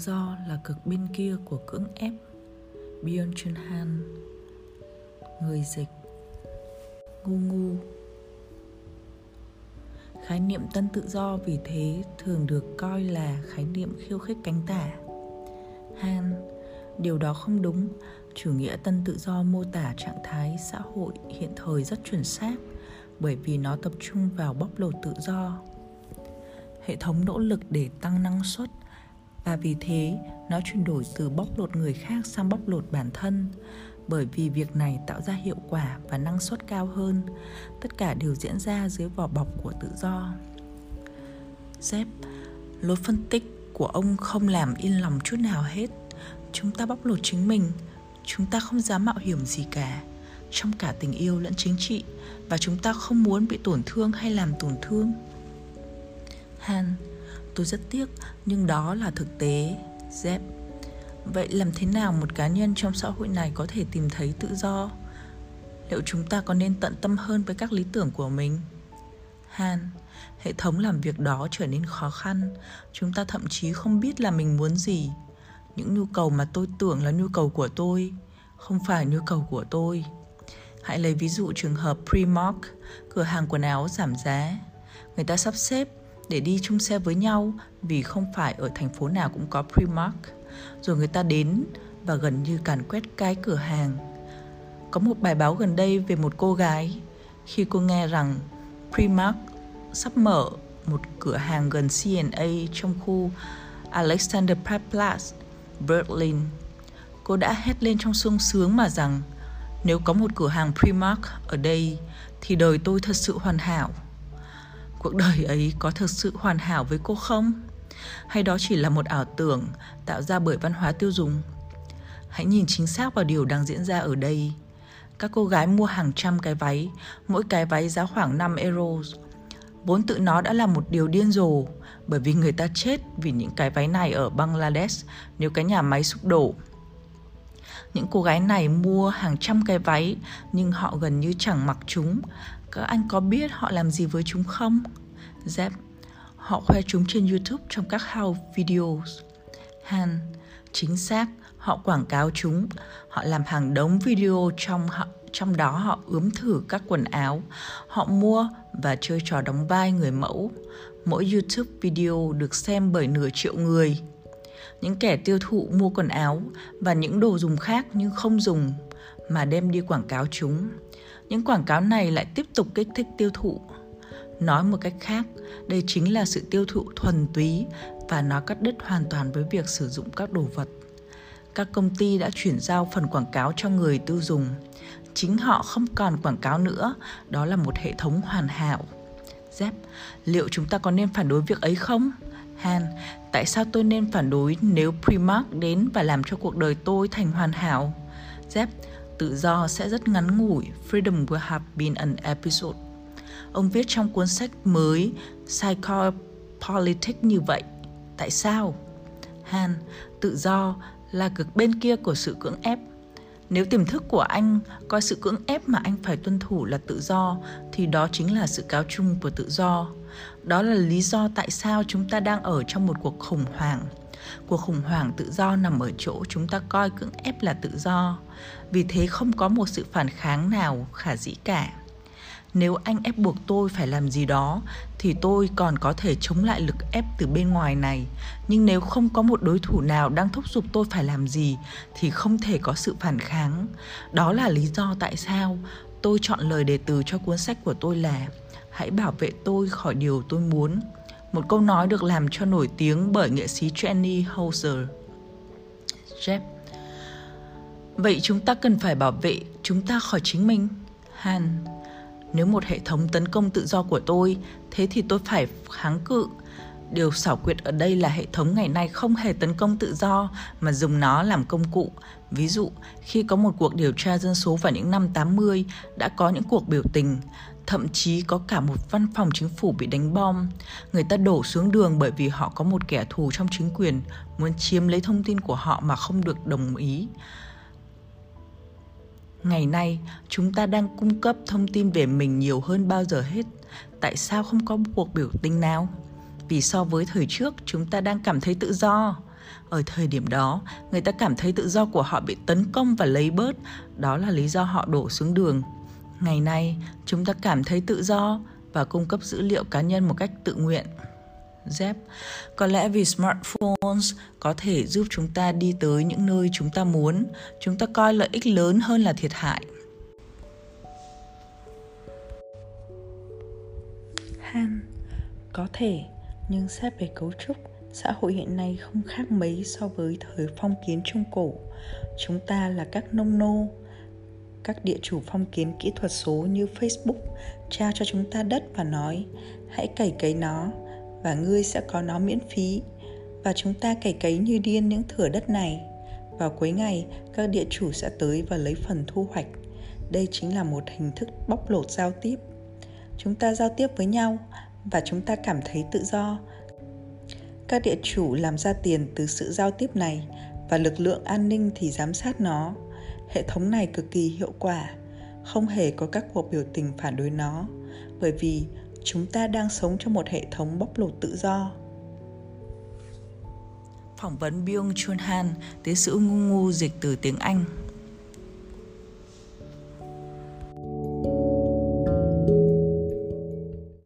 do là cực bên kia của cưỡng ép Byung Chun Han Người dịch Ngu ngu Khái niệm tân tự do vì thế thường được coi là khái niệm khiêu khích cánh tả. Han, điều đó không đúng. Chủ nghĩa tân tự do mô tả trạng thái xã hội hiện thời rất chuẩn xác bởi vì nó tập trung vào bóc lột tự do. Hệ thống nỗ lực để tăng năng suất và vì thế nó chuyển đổi từ bóc lột người khác sang bóc lột bản thân. Bởi vì việc này tạo ra hiệu quả và năng suất cao hơn. Tất cả đều diễn ra dưới vỏ bọc của tự do. Zep, lối phân tích của ông không làm yên lòng chút nào hết. Chúng ta bóc lột chính mình. Chúng ta không dám mạo hiểm gì cả. Trong cả tình yêu lẫn chính trị. Và chúng ta không muốn bị tổn thương hay làm tổn thương. Han tôi rất tiếc, nhưng đó là thực tế Zep vậy làm thế nào một cá nhân trong xã hội này có thể tìm thấy tự do? Liệu chúng ta có nên tận tâm hơn với các lý tưởng của mình? Han, hệ thống làm việc đó trở nên khó khăn. Chúng ta thậm chí không biết là mình muốn gì. Những nhu cầu mà tôi tưởng là nhu cầu của tôi, không phải nhu cầu của tôi. Hãy lấy ví dụ trường hợp primark, cửa hàng quần áo giảm giá. Người ta sắp xếp để đi chung xe với nhau vì không phải ở thành phố nào cũng có primark rồi người ta đến và gần như càn quét cái cửa hàng. Có một bài báo gần đây về một cô gái khi cô nghe rằng Primark sắp mở một cửa hàng gần C&A trong khu Alexanderplatz, Berlin. Cô đã hét lên trong sung sướng mà rằng nếu có một cửa hàng Primark ở đây thì đời tôi thật sự hoàn hảo. Cuộc đời ấy có thực sự hoàn hảo với cô không? hay đó chỉ là một ảo tưởng tạo ra bởi văn hóa tiêu dùng? Hãy nhìn chính xác vào điều đang diễn ra ở đây. Các cô gái mua hàng trăm cái váy, mỗi cái váy giá khoảng 5 euro. Vốn tự nó đã là một điều điên rồ, bởi vì người ta chết vì những cái váy này ở Bangladesh. Nếu cái nhà máy sụp đổ những cô gái này mua hàng trăm cái váy nhưng họ gần như chẳng mặc chúng các anh có biết họ làm gì với chúng không Zep Họ khoe chúng trên YouTube trong các house videos. Han, chính xác, họ quảng cáo chúng. Họ làm hàng đống video trong họ trong đó họ ướm thử các quần áo, họ mua và chơi trò đóng vai người mẫu. Mỗi YouTube video được xem bởi nửa triệu người. Những kẻ tiêu thụ mua quần áo và những đồ dùng khác nhưng không dùng mà đem đi quảng cáo chúng. Những quảng cáo này lại tiếp tục kích thích tiêu thụ nói một cách khác đây chính là sự tiêu thụ thuần túy và nó cắt đứt hoàn toàn với việc sử dụng các đồ vật các công ty đã chuyển giao phần quảng cáo cho người tiêu dùng chính họ không còn quảng cáo nữa đó là một hệ thống hoàn hảo Zep, liệu chúng ta có nên phản đối việc ấy không? Han, tại sao tôi nên phản đối nếu Primark đến và làm cho cuộc đời tôi thành hoàn hảo? Jeff, tự do sẽ rất ngắn ngủi. Freedom will have been an episode Ông viết trong cuốn sách mới Psychopolitics như vậy. Tại sao? Han, tự do là cực bên kia của sự cưỡng ép. Nếu tiềm thức của anh coi sự cưỡng ép mà anh phải tuân thủ là tự do, thì đó chính là sự cáo chung của tự do. Đó là lý do tại sao chúng ta đang ở trong một cuộc khủng hoảng. Cuộc khủng hoảng tự do nằm ở chỗ chúng ta coi cưỡng ép là tự do. Vì thế không có một sự phản kháng nào khả dĩ cả nếu anh ép buộc tôi phải làm gì đó, thì tôi còn có thể chống lại lực ép từ bên ngoài này nhưng nếu không có một đối thủ nào đang thúc giục tôi phải làm gì, thì không thể có sự phản kháng đó là lý do tại sao tôi chọn lời đề từ cho cuốn sách của tôi là hãy bảo vệ tôi khỏi điều tôi muốn một câu nói được làm cho nổi tiếng bởi nghệ sĩ Jenny Hauser. Jeff, Vậy chúng ta cần phải bảo vệ chúng ta khỏi chính mình? Han nếu một hệ thống tấn công tự do của tôi, thế thì tôi phải kháng cự. Điều xảo quyệt ở đây là hệ thống ngày nay không hề tấn công tự do mà dùng nó làm công cụ. Ví dụ, khi có một cuộc điều tra dân số vào những năm 80 đã có những cuộc biểu tình, thậm chí có cả một văn phòng chính phủ bị đánh bom. Người ta đổ xuống đường bởi vì họ có một kẻ thù trong chính quyền muốn chiếm lấy thông tin của họ mà không được đồng ý. Ngày nay, chúng ta đang cung cấp thông tin về mình nhiều hơn bao giờ hết. Tại sao không có cuộc biểu tình nào? Vì so với thời trước, chúng ta đang cảm thấy tự do. Ở thời điểm đó, người ta cảm thấy tự do của họ bị tấn công và lấy bớt, đó là lý do họ đổ xuống đường. Ngày nay, chúng ta cảm thấy tự do và cung cấp dữ liệu cá nhân một cách tự nguyện. Zep, có lẽ vì smartphones có thể giúp chúng ta đi tới những nơi chúng ta muốn, chúng ta coi lợi ích lớn hơn là thiệt hại. Han, có thể, nhưng xét về cấu trúc, xã hội hiện nay không khác mấy so với thời phong kiến trung cổ. Chúng ta là các nông nô, các địa chủ phong kiến kỹ thuật số như Facebook trao cho chúng ta đất và nói hãy cày cấy nó và ngươi sẽ có nó miễn phí. Và chúng ta cày cấy như điên những thửa đất này. Vào cuối ngày, các địa chủ sẽ tới và lấy phần thu hoạch. Đây chính là một hình thức bóc lột giao tiếp. Chúng ta giao tiếp với nhau, và chúng ta cảm thấy tự do. Các địa chủ làm ra tiền từ sự giao tiếp này, và lực lượng an ninh thì giám sát nó. Hệ thống này cực kỳ hiệu quả, không hề có các cuộc biểu tình phản đối nó. Bởi vì chúng ta đang sống trong một hệ thống bóc lột tự do phỏng vấn Byung Chun Han, tiến sĩ ngu ngu dịch từ tiếng Anh.